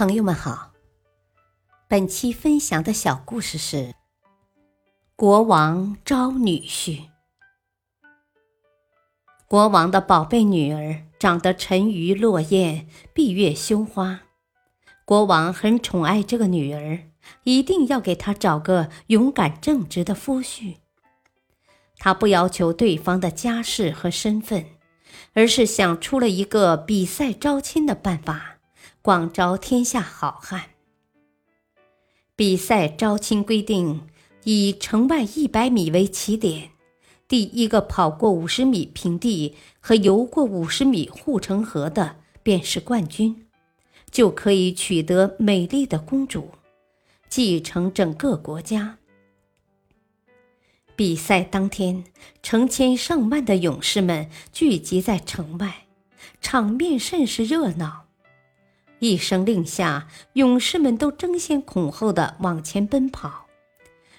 朋友们好，本期分享的小故事是：国王招女婿。国王的宝贝女儿长得沉鱼落雁、闭月羞花，国王很宠爱这个女儿，一定要给她找个勇敢正直的夫婿。他不要求对方的家世和身份，而是想出了一个比赛招亲的办法。广招天下好汉。比赛招亲规定，以城外一百米为起点，第一个跑过五十米平地和游过五十米护城河的便是冠军，就可以取得美丽的公主，继承整个国家。比赛当天，成千上万的勇士们聚集在城外，场面甚是热闹。一声令下，勇士们都争先恐后的往前奔跑，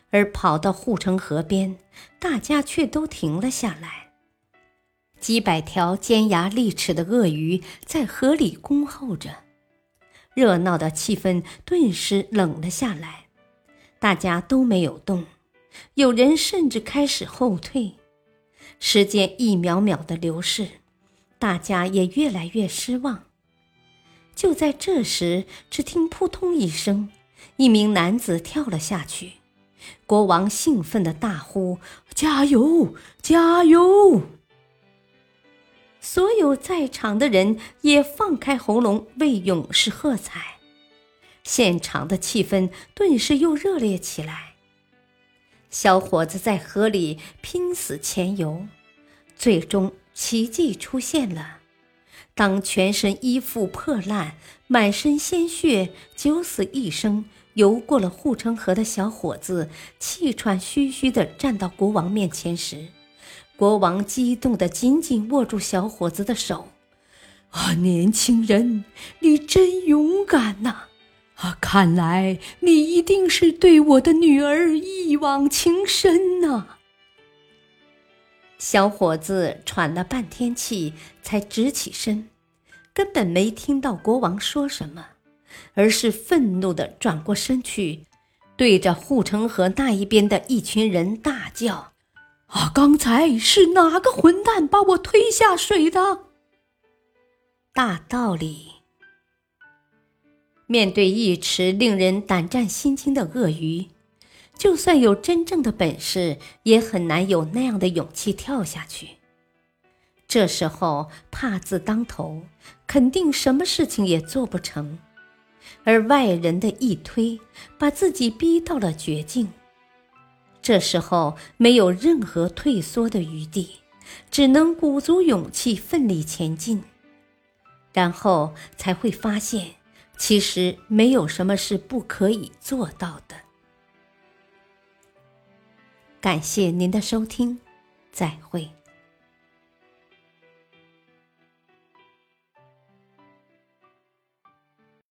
而跑到护城河边，大家却都停了下来。几百条尖牙利齿的鳄鱼在河里恭候着，热闹的气氛顿时冷了下来。大家都没有动，有人甚至开始后退。时间一秒秒的流逝，大家也越来越失望。就在这时，只听“扑通”一声，一名男子跳了下去。国王兴奋地大呼：“加油，加油！”所有在场的人也放开喉咙为勇士喝彩，现场的气氛顿时又热烈起来。小伙子在河里拼死潜游，最终奇迹出现了。当全身衣服破烂、满身鲜血、九死一生游过了护城河的小伙子气喘吁吁地站到国王面前时，国王激动地紧紧握住小伙子的手：“啊，年轻人，你真勇敢呐！啊，看来你一定是对我的女儿一往情深呐！”小伙子喘了半天气，才直起身，根本没听到国王说什么，而是愤怒地转过身去，对着护城河那一边的一群人大叫：“啊，刚才是哪个混蛋把我推下水的？”大道理，面对一池令人胆战心惊的鳄鱼。就算有真正的本事，也很难有那样的勇气跳下去。这时候怕字当头，肯定什么事情也做不成。而外人的一推，把自己逼到了绝境。这时候没有任何退缩的余地，只能鼓足勇气奋力前进。然后才会发现，其实没有什么是不可以做到的。感谢您的收听，再会。